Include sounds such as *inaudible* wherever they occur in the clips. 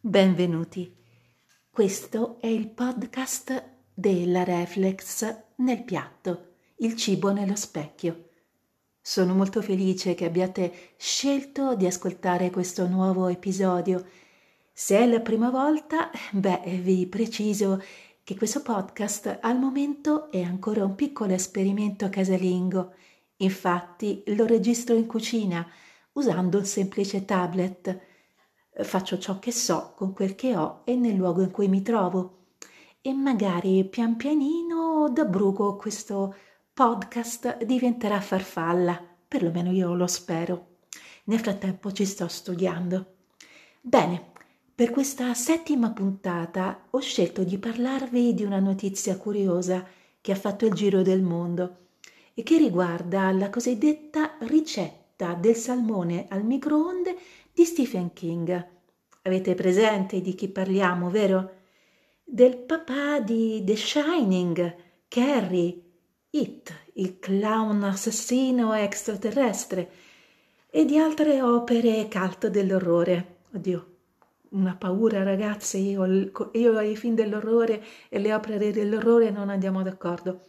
Benvenuti. Questo è il podcast della Reflex nel piatto, il cibo nello specchio. Sono molto felice che abbiate scelto di ascoltare questo nuovo episodio. Se è la prima volta, beh, vi preciso che questo podcast al momento è ancora un piccolo esperimento casalingo. Infatti lo registro in cucina usando un semplice tablet faccio ciò che so con quel che ho e nel luogo in cui mi trovo. E magari pian pianino da bruco questo podcast diventerà farfalla, perlomeno io lo spero. Nel frattempo ci sto studiando. Bene, per questa settima puntata ho scelto di parlarvi di una notizia curiosa che ha fatto il giro del mondo e che riguarda la cosiddetta ricetta del salmone al microonde di Stephen King. Avete presente di chi parliamo, vero? Del papà di The Shining, Carrie, It, il clown assassino extraterrestre, e di altre opere cult dell'orrore. Oddio, una paura ragazzi, io, io ai film dell'orrore e le opere dell'orrore non andiamo d'accordo.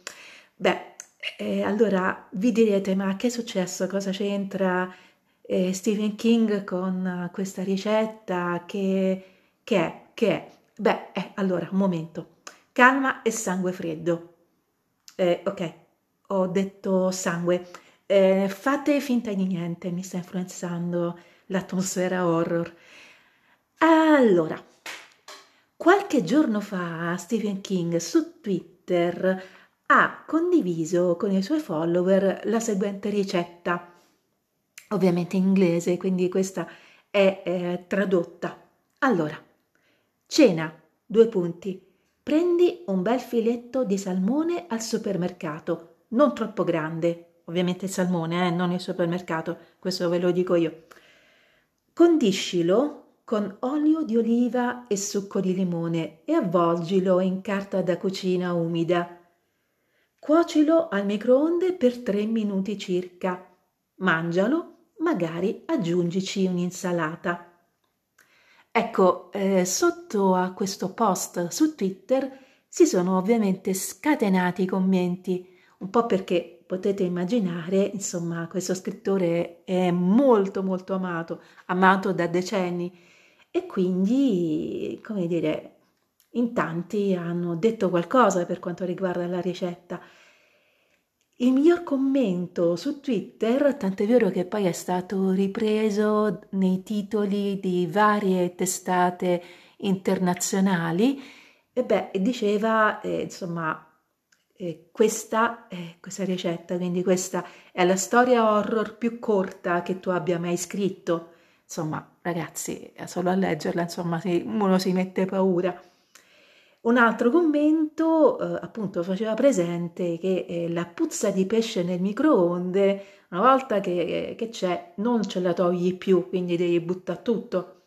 Beh, eh, allora vi direte, ma che è successo? Cosa c'entra? Eh, Stephen King con questa ricetta che, che è, che è? Beh, eh, allora, un momento. Calma e sangue freddo. Eh, ok, ho detto sangue. Eh, fate finta di niente, mi sta influenzando l'atmosfera horror. Allora, qualche giorno fa Stephen King su Twitter ha condiviso con i suoi follower la seguente ricetta ovviamente in inglese, quindi questa è eh, tradotta. Allora, cena, due punti. Prendi un bel filetto di salmone al supermercato, non troppo grande, ovviamente il salmone, eh, non il supermercato, questo ve lo dico io. Condiscilo con olio di oliva e succo di limone e avvolgilo in carta da cucina umida. Cuocilo al microonde per tre minuti circa. Mangialo magari aggiungici un'insalata. Ecco, eh, sotto a questo post su Twitter si sono ovviamente scatenati i commenti, un po' perché potete immaginare, insomma, questo scrittore è molto molto amato, amato da decenni e quindi, come dire, in tanti hanno detto qualcosa per quanto riguarda la ricetta il miglior commento su Twitter, tant'è vero che poi è stato ripreso nei titoli di varie testate internazionali, e beh, diceva, eh, insomma, eh, questa, eh, questa ricetta, quindi questa è la storia horror più corta che tu abbia mai scritto. Insomma, ragazzi, solo a leggerla, insomma, uno si mette paura. Un altro commento eh, appunto faceva presente che eh, la puzza di pesce nel microonde, una volta che, che, c'è, non ce la togli più, quindi devi buttare tutto.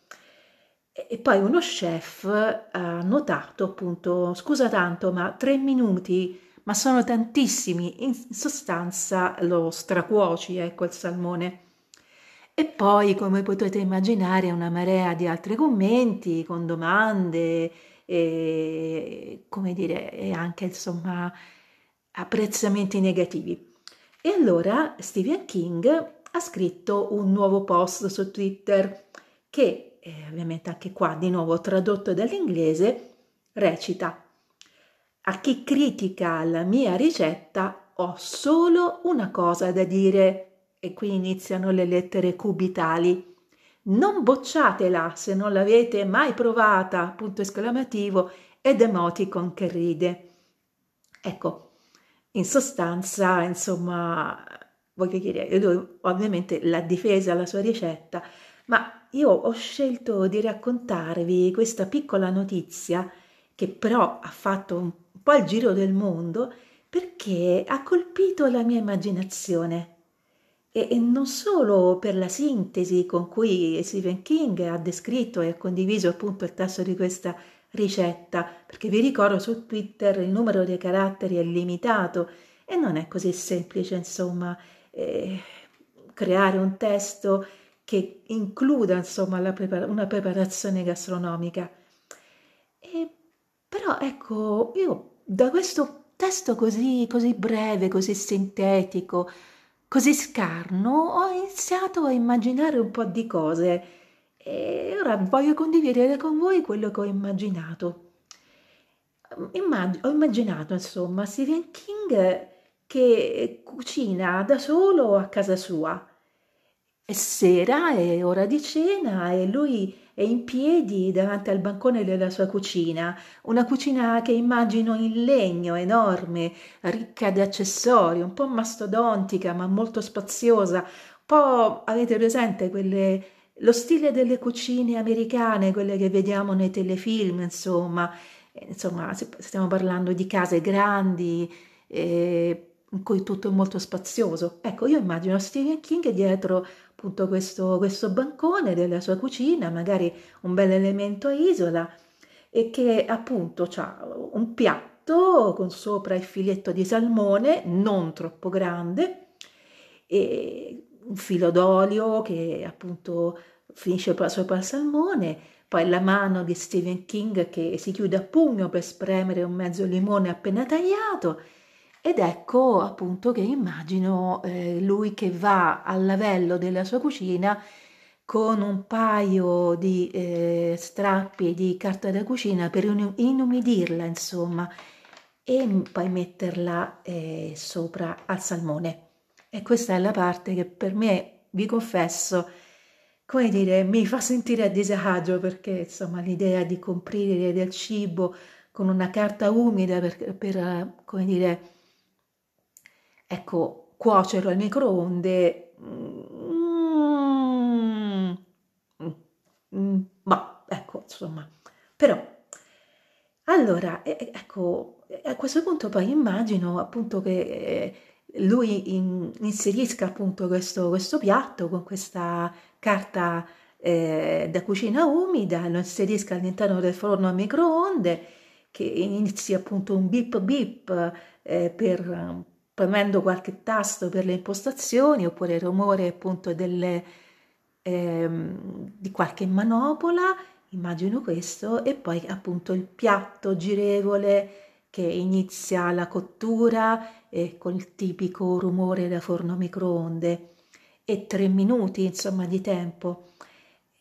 E poi uno chef ha notato appunto, scusa tanto, ma tre minuti, ma sono tantissimi, in sostanza lo stracuoci, ecco il salmone. E poi, come potete immaginare, una marea di altri commenti con domande e, come dire, e anche insomma apprezzamenti negativi. E allora Stephen King ha scritto un nuovo post su Twitter che eh, ovviamente anche qua di nuovo tradotto dall'inglese recita a chi critica la mia ricetta ho solo una cosa da dire e qui iniziano le lettere cubitali non bocciatela se non l'avete mai provata, punto esclamativo, ed emoticon che ride. Ecco, in sostanza, insomma, voglio dire, ovviamente l'ha difesa la sua ricetta, ma io ho scelto di raccontarvi questa piccola notizia che però ha fatto un po' il giro del mondo perché ha colpito la mia immaginazione e, non solo per la sintesi con cui Stephen King ha descritto e ha condiviso appunto il testo di questa ricetta, perché vi ricordo su Twitter il numero dei caratteri è limitato e non è così semplice, insomma, eh, creare un testo che includa insomma prepara- una preparazione gastronomica. E, però ecco, io da questo testo così, così breve, così sintetico, così scarno, ho iniziato a immaginare un po' di cose e ora voglio condividere con voi quello che ho immaginato. Immag- ho immaginato insomma Stephen King che cucina da solo a casa sua. È sera, è ora di cena e lui è in piedi davanti al bancone della sua cucina, una cucina che immagino in legno enorme, ricca di accessori, un po' mastodontica ma molto spaziosa, un po' avete presente quelle lo stile delle cucine americane, quelle che vediamo nei telefilm, insomma, insomma, stiamo parlando di case grandi, eh, in cui tutto è molto spazioso. Ecco, io immagino Stephen King dietro appunto questo, questo bancone della sua cucina, magari un bel elemento a isola, e che appunto ha un piatto con sopra il filetto di salmone, non troppo grande, e un filo d'olio che appunto finisce sopra il salmone, poi la mano di Stephen King che si chiude a pugno per spremere un mezzo limone appena tagliato ed ecco appunto che immagino eh, lui che va al lavello della sua cucina con un paio di eh, strappi di carta da cucina per inumidirla, insomma, e poi metterla eh, sopra al salmone. E questa è la parte che per me, vi confesso, come dire, mi fa sentire a disagio perché insomma l'idea di comprire del cibo con una carta umida per, per come dire, Ecco, cuocerlo al microonde, mm, mm, ma ecco, insomma, però, allora, ecco, a questo punto poi immagino appunto che eh, lui in, inserisca appunto questo, questo, piatto con questa carta eh, da cucina umida, lo inserisca all'interno del forno a microonde, che inizi appunto un bip bip eh, per premendo qualche tasto per le impostazioni oppure il rumore appunto delle, ehm, di qualche manopola, immagino questo, e poi appunto il piatto girevole che inizia la cottura e col tipico rumore da forno microonde e tre minuti insomma di tempo.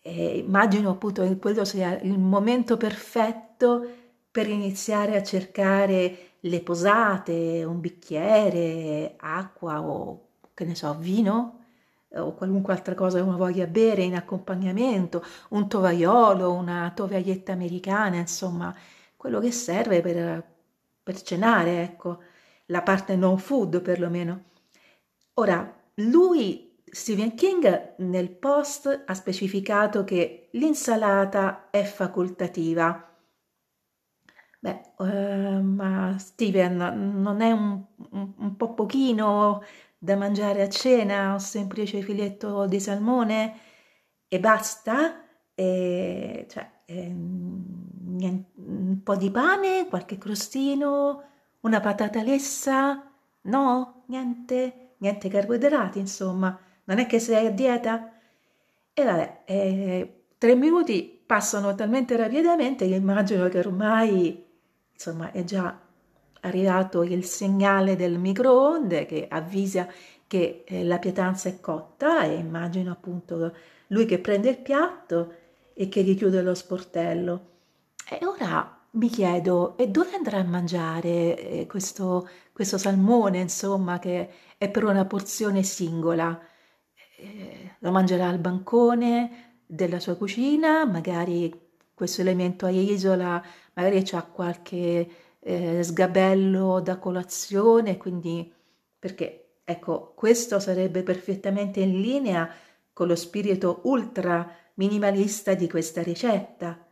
E immagino appunto che quello sia il momento perfetto per iniziare a cercare le posate, un bicchiere, acqua o che ne so, vino o qualunque altra cosa che uno voglia bere in accompagnamento, un tovagliolo, una tovaglietta americana, insomma, quello che serve per, per cenare, ecco, la parte non food perlomeno. Ora, lui, Stephen King, nel post ha specificato che l'insalata è facoltativa Beh, eh, ma Steven, non è un, un, un, po' pochino da mangiare a cena, un semplice filetto di salmone e basta? E, cioè, eh, un po' di pane, qualche crostino, una patata lessa? No, niente, niente carboidrati, insomma. Non è che sei a dieta? E vabbè, eh, tre minuti passano talmente rapidamente che immagino che ormai insomma è già arrivato il segnale del microonde che avvisa che eh, la pietanza è cotta e immagino appunto lui che prende il piatto e che richiude lo sportello. E ora mi chiedo, e dove andrà a mangiare eh, questo, questo, salmone, insomma, che è per una porzione singola? Eh, lo mangerà al bancone della sua cucina, magari questo elemento a isola magari c'ha qualche eh, sgabello da colazione, quindi perché ecco, questo sarebbe perfettamente in linea con lo spirito ultra minimalista di questa ricetta.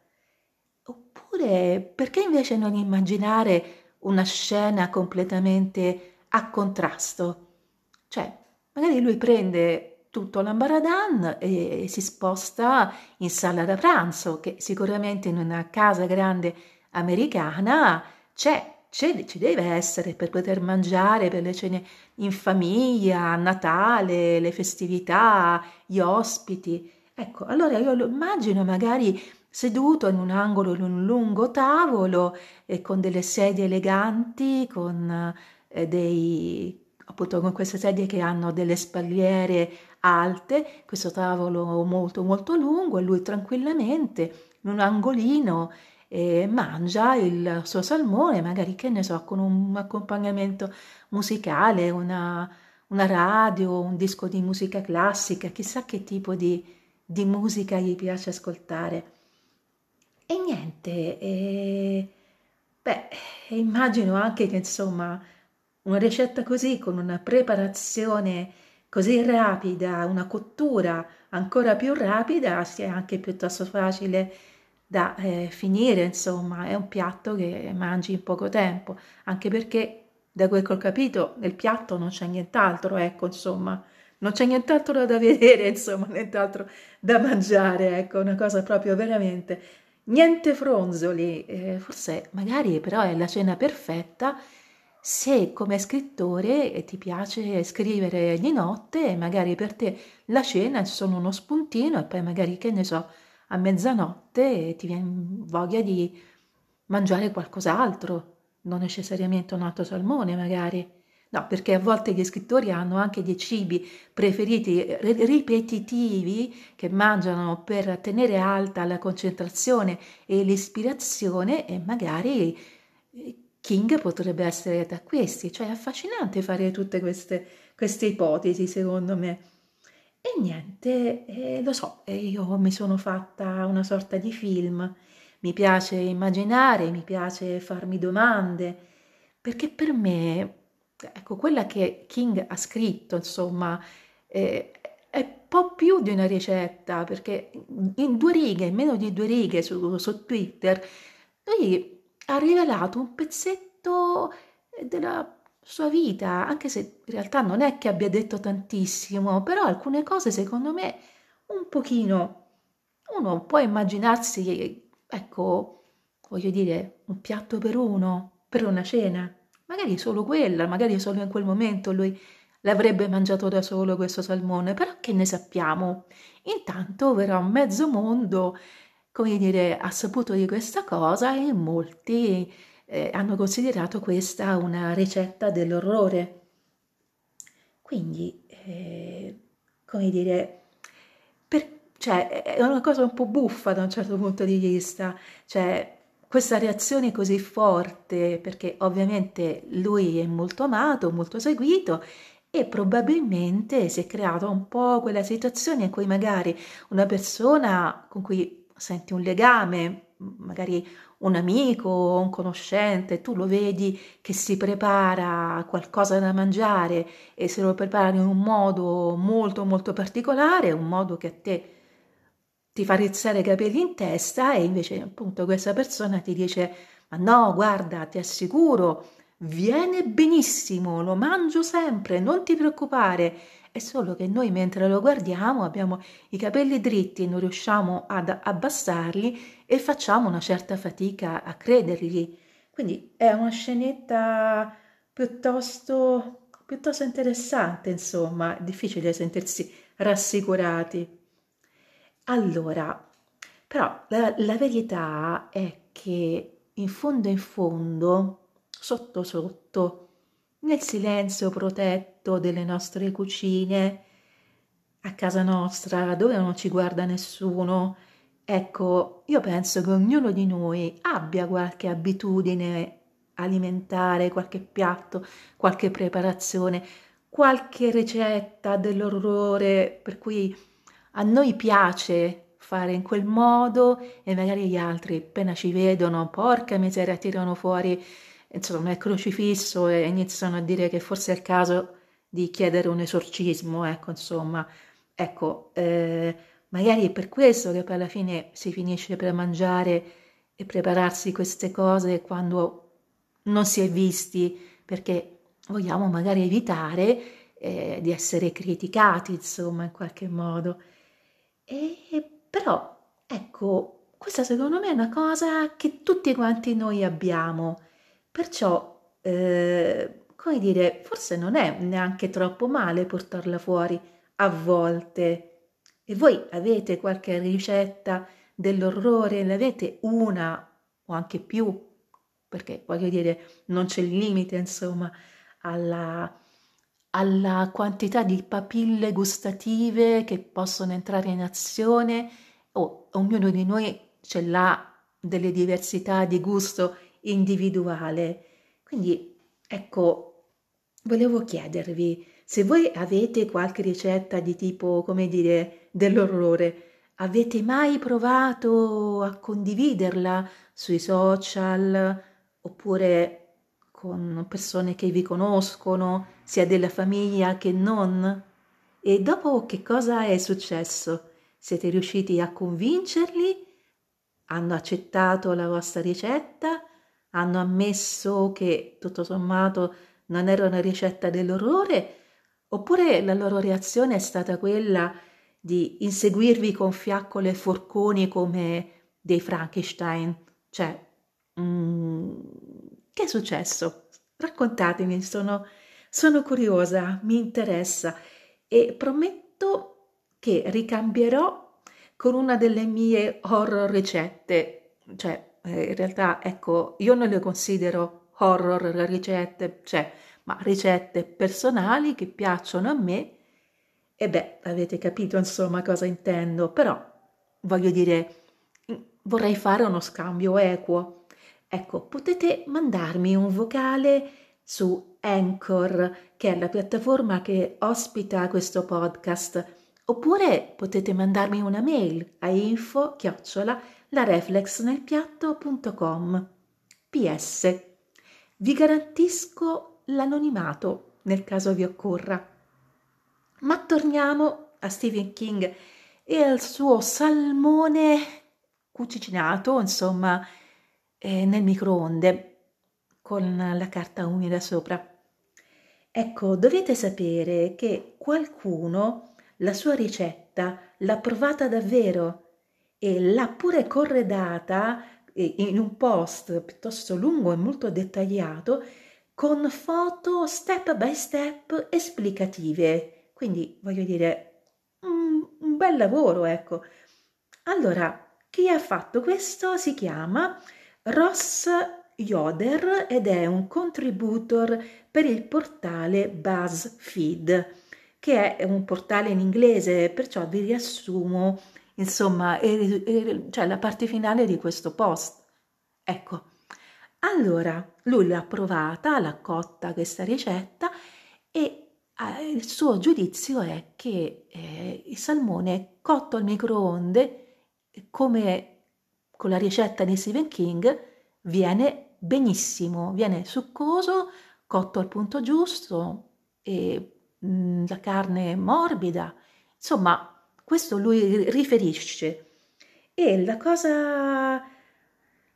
Oppure perché invece non immaginare una scena completamente a contrasto? Cioè, magari lui prende tutto l'ambaradan e si sposta in sala da pranzo, che sicuramente in una casa grande americana c'è ci deve essere per poter mangiare per le cene in famiglia, Natale, le festività, gli ospiti. Ecco, allora io lo immagino magari seduto in un angolo in un lungo tavolo e con delle sedie eleganti, con eh, dei appunto con queste sedie che hanno delle spalliere alte, questo tavolo molto molto lungo e lui tranquillamente in un angolino e mangia il suo salmone, magari che ne so, con un accompagnamento musicale, una, una radio, un disco di musica classica, chissà che tipo di, di musica gli piace ascoltare. E niente, e, beh, immagino anche che insomma una ricetta così, con una preparazione così rapida, una cottura ancora più rapida, sia anche piuttosto facile da eh, finire, insomma, è un piatto che mangi in poco tempo, anche perché da quel che ho capito nel piatto non c'è nient'altro, ecco, insomma, non c'è nient'altro da vedere, insomma, nient'altro da mangiare, ecco, una cosa proprio veramente niente fronzoli, eh, forse magari però è la cena perfetta se come scrittore ti piace scrivere di notte magari per te la cena è solo uno spuntino e poi magari che ne so a mezzanotte ti viene voglia di mangiare qualcos'altro, non necessariamente un altro salmone magari. No, perché a volte gli scrittori hanno anche dei cibi preferiti ripetitivi che mangiano per tenere alta la concentrazione e l'ispirazione e magari eh, King potrebbe essere da questi, cioè è affascinante fare tutte queste, queste ipotesi secondo me. E niente, eh, lo so, io mi sono fatta una sorta di film, mi piace immaginare, mi piace farmi domande, perché per me, ecco, quella che King ha scritto, insomma, eh, è po' più di una ricetta, perché in due righe, in meno di due righe su, su Twitter, lui ha rivelato un pezzetto della sua vita, anche se in realtà non è che abbia detto tantissimo, però alcune cose secondo me un pochino uno può immaginarsi, ecco, voglio dire, un piatto per uno, per una cena, magari solo quella, magari solo in quel momento lui l'avrebbe mangiato da solo questo salmone, però che ne sappiamo? Intanto verrà mezzo mondo, come dire, ha saputo di questa cosa e molti eh, hanno considerato questa una ricetta dell'orrore. Quindi, eh, come dire, per, cioè, è una cosa un po' buffa da un certo punto di vista, cioè questa reazione così forte, perché ovviamente lui è molto amato, molto seguito e probabilmente si è creata un po' quella situazione in cui magari una persona con cui senti un legame, magari un amico o un conoscente, tu lo vedi che si prepara qualcosa da mangiare e se lo prepara in un modo molto molto particolare, un modo che a te ti fa rizzare i capelli in testa e invece appunto questa persona ti dice ma no, guarda, ti assicuro, viene benissimo, lo mangio sempre, non ti preoccupare è solo che noi mentre lo guardiamo abbiamo i capelli dritti e non riusciamo ad abbassarli e facciamo una certa fatica a credergli. Quindi è una scenetta piuttosto, piuttosto interessante, insomma, è difficile sentirsi rassicurati. Allora, però la, la verità è che in fondo in fondo, sotto sotto, nel silenzio protetto delle nostre cucine, a casa nostra, dove non ci guarda nessuno. Ecco, io penso che ognuno di noi abbia qualche abitudine alimentare, qualche piatto, qualche preparazione, qualche ricetta dell'orrore per cui a noi piace fare in quel modo e magari gli altri appena ci vedono, porca miseria, tirano fuori insomma, il crocifisso e iniziano a dire che forse è il caso di chiedere un esorcismo, ecco, insomma, ecco, eh, magari è per questo che poi alla fine si finisce per mangiare e prepararsi queste cose quando non si è visti, perché vogliamo magari evitare eh, di essere criticati, insomma, in qualche modo. E però, ecco, questa secondo me è una cosa che tutti quanti noi abbiamo Perciò, eh, come dire, forse non è neanche troppo male portarla fuori a volte. E voi avete qualche ricetta dell'orrore? Ne avete una o anche più? Perché voglio dire, non c'è limite, insomma, alla, alla quantità di papille gustative che possono entrare in azione. Oh, ognuno di noi ce l'ha delle diversità di gusto individuale. Quindi, ecco, volevo chiedervi se voi avete qualche ricetta di tipo, come dire, dell'orrore, avete mai provato a condividerla sui social oppure con persone che vi conoscono, sia della famiglia che non? E dopo che cosa è successo? Siete riusciti a convincerli? Hanno accettato la vostra ricetta? Hanno ammesso che tutto sommato non era una ricetta dell'orrore? Oppure la loro reazione è stata quella di inseguirvi con fiaccole e forconi come dei Frankenstein? Cioè, mm, che è successo? Raccontatemi, sono, sono curiosa, mi interessa e prometto che ricambierò con una delle mie horror ricette. Cioè, eh, in realtà, ecco, io non le considero horror ricette, cioè, ma ricette personali che piacciono a me. E beh, avete capito insomma cosa intendo, però voglio dire, vorrei fare uno scambio equo. Ecco, potete mandarmi un vocale su Anchor, che è la piattaforma che ospita questo podcast, oppure potete mandarmi una mail a info chiocciola lareflexnelpiatto.com. PS. Vi garantisco l'anonimato nel caso vi occorra. Ma torniamo a Stephen King e al suo salmone cucinato, insomma, eh, nel microonde con la carta umida sopra. Ecco, dovete sapere che qualcuno la sua ricetta l'ha provata davvero e l'ha pure corredata eh, in un post piuttosto lungo e molto dettagliato con foto step by step esplicative. Quindi voglio dire, un, un bel lavoro, ecco. Allora, chi ha fatto questo si chiama Ross Yoder ed è un contributor per il portale BuzzFeed, che è un portale in inglese, perciò vi riassumo insomma cioè la parte finale di questo post. Ecco, allora lui l'ha provata, l'ha cotta questa ricetta e eh, il suo giudizio è che eh, il salmone cotto al microonde come con la ricetta di Stephen King viene benissimo, viene succoso, cotto al punto giusto e mh, mm, la carne morbida. Insomma, questo lui riferisce. E la cosa,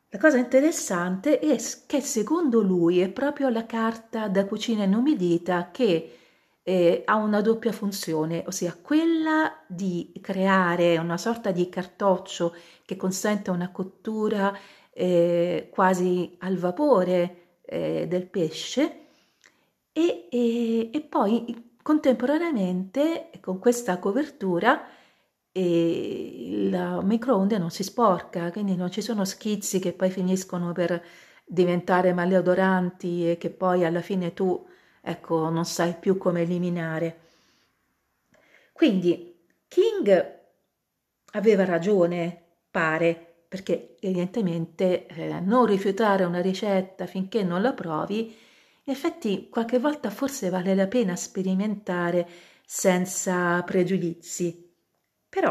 la cosa interessante è che secondo lui è proprio la carta da cucina inumidita che eh, ha una doppia funzione, ossia quella di creare una sorta di cartoccio che consente una cottura eh, quasi al vapore eh, del pesce e, e, e, poi contemporaneamente con questa copertura il microonde non si sporca, quindi non ci sono schizzi che poi finiscono per diventare maleodoranti e che poi alla fine tu ecco, non sai più come eliminare. Quindi King aveva ragione, pare, perché evidentemente eh, non rifiutare una ricetta finché non la provi, in effetti qualche volta forse vale la pena sperimentare senza pregiudizi. Però,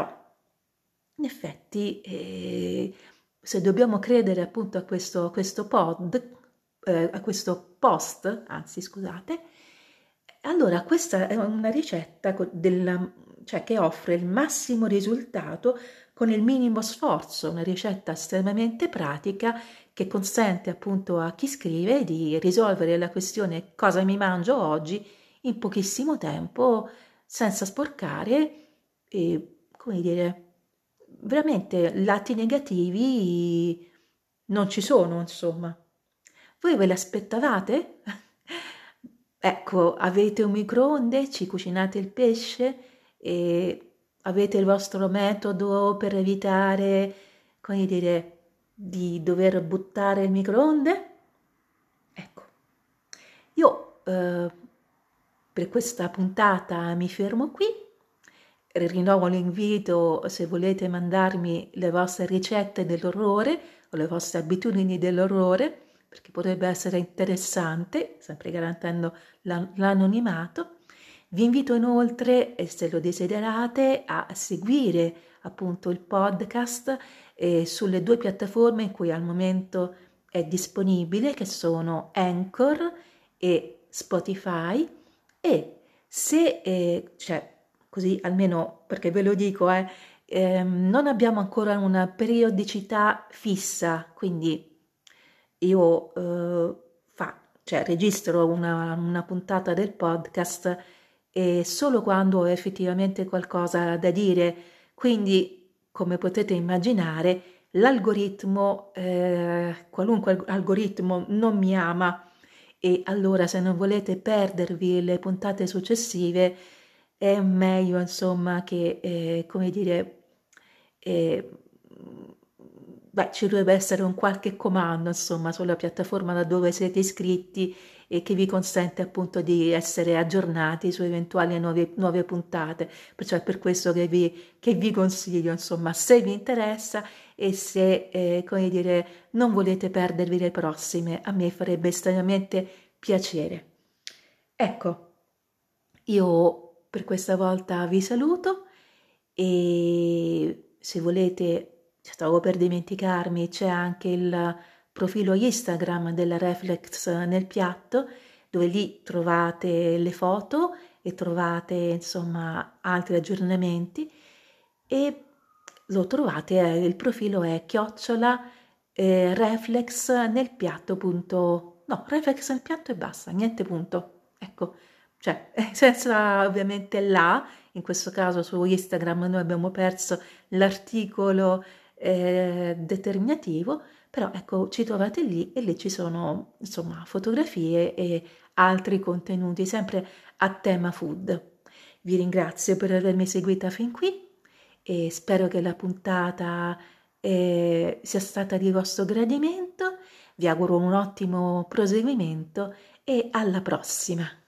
in effetti, eh, se dobbiamo credere appunto a questo, questo pod, eh, a questo post, anzi scusate, allora questa è una ricetta della, cioè che offre il massimo risultato con il minimo sforzo, una ricetta estremamente pratica che consente appunto a chi scrive di risolvere la questione cosa mi mangio oggi in pochissimo tempo senza sporcare e come dire veramente lati negativi non ci sono insomma Voi ve l'aspettavate? *laughs* ecco, avete un microonde, ci cucinate il pesce e avete il vostro metodo per evitare, come dire, di dover buttare il microonde? Ecco, io eh, per questa puntata mi fermo qui. Rinnovo l'invito se volete mandarmi le vostre ricette dell'orrore o le vostre abitudini dell'orrore, perché potrebbe essere interessante, sempre garantendo l'anonimato. Vi invito inoltre, se lo desiderate, a seguire appunto il podcast eh, sulle due piattaforme in cui al momento è disponibile, che sono Anchor e Spotify. E se, eh, cioè, così almeno perché ve lo dico, eh, ehm, non abbiamo ancora una periodicità fissa, quindi io eh, fa, cioè, registro una, una puntata del podcast e solo quando ho effettivamente qualcosa da dire, quindi come potete immaginare l'algoritmo, eh, qualunque algoritmo non mi ama e allora se non volete perdervi le puntate successive è meglio insomma che, eh, come dire, eh, beh, ci dovrebbe essere un qualche comando insomma sulla piattaforma da dove siete iscritti e che vi consente appunto di essere aggiornati su eventuali nuove, nuove puntate. Perciò è per questo che vi, che vi consiglio insomma se vi interessa e se eh, come dire non volete perdervi le prossime a me farebbe estremamente piacere. Ecco, io per questa volta vi saluto e se volete, stavo per dimenticarmi, c'è anche il profilo Instagram della Reflex nel piatto, dove lì trovate le foto e trovate insomma altri aggiornamenti. E lo trovate, eh, il profilo è chiocciola eh, reflex nel piatto punto, no, reflex nel piatto e basta, niente punto, ecco cioè senza ovviamente là, in questo caso su Instagram noi abbiamo perso l'articolo eh, determinativo, però ecco ci trovate lì e lì ci sono insomma fotografie e altri contenuti sempre a tema food. Vi ringrazio per avermi seguita fin qui e spero che la puntata eh, sia stata di vostro gradimento. Vi auguro un ottimo proseguimento e alla prossima.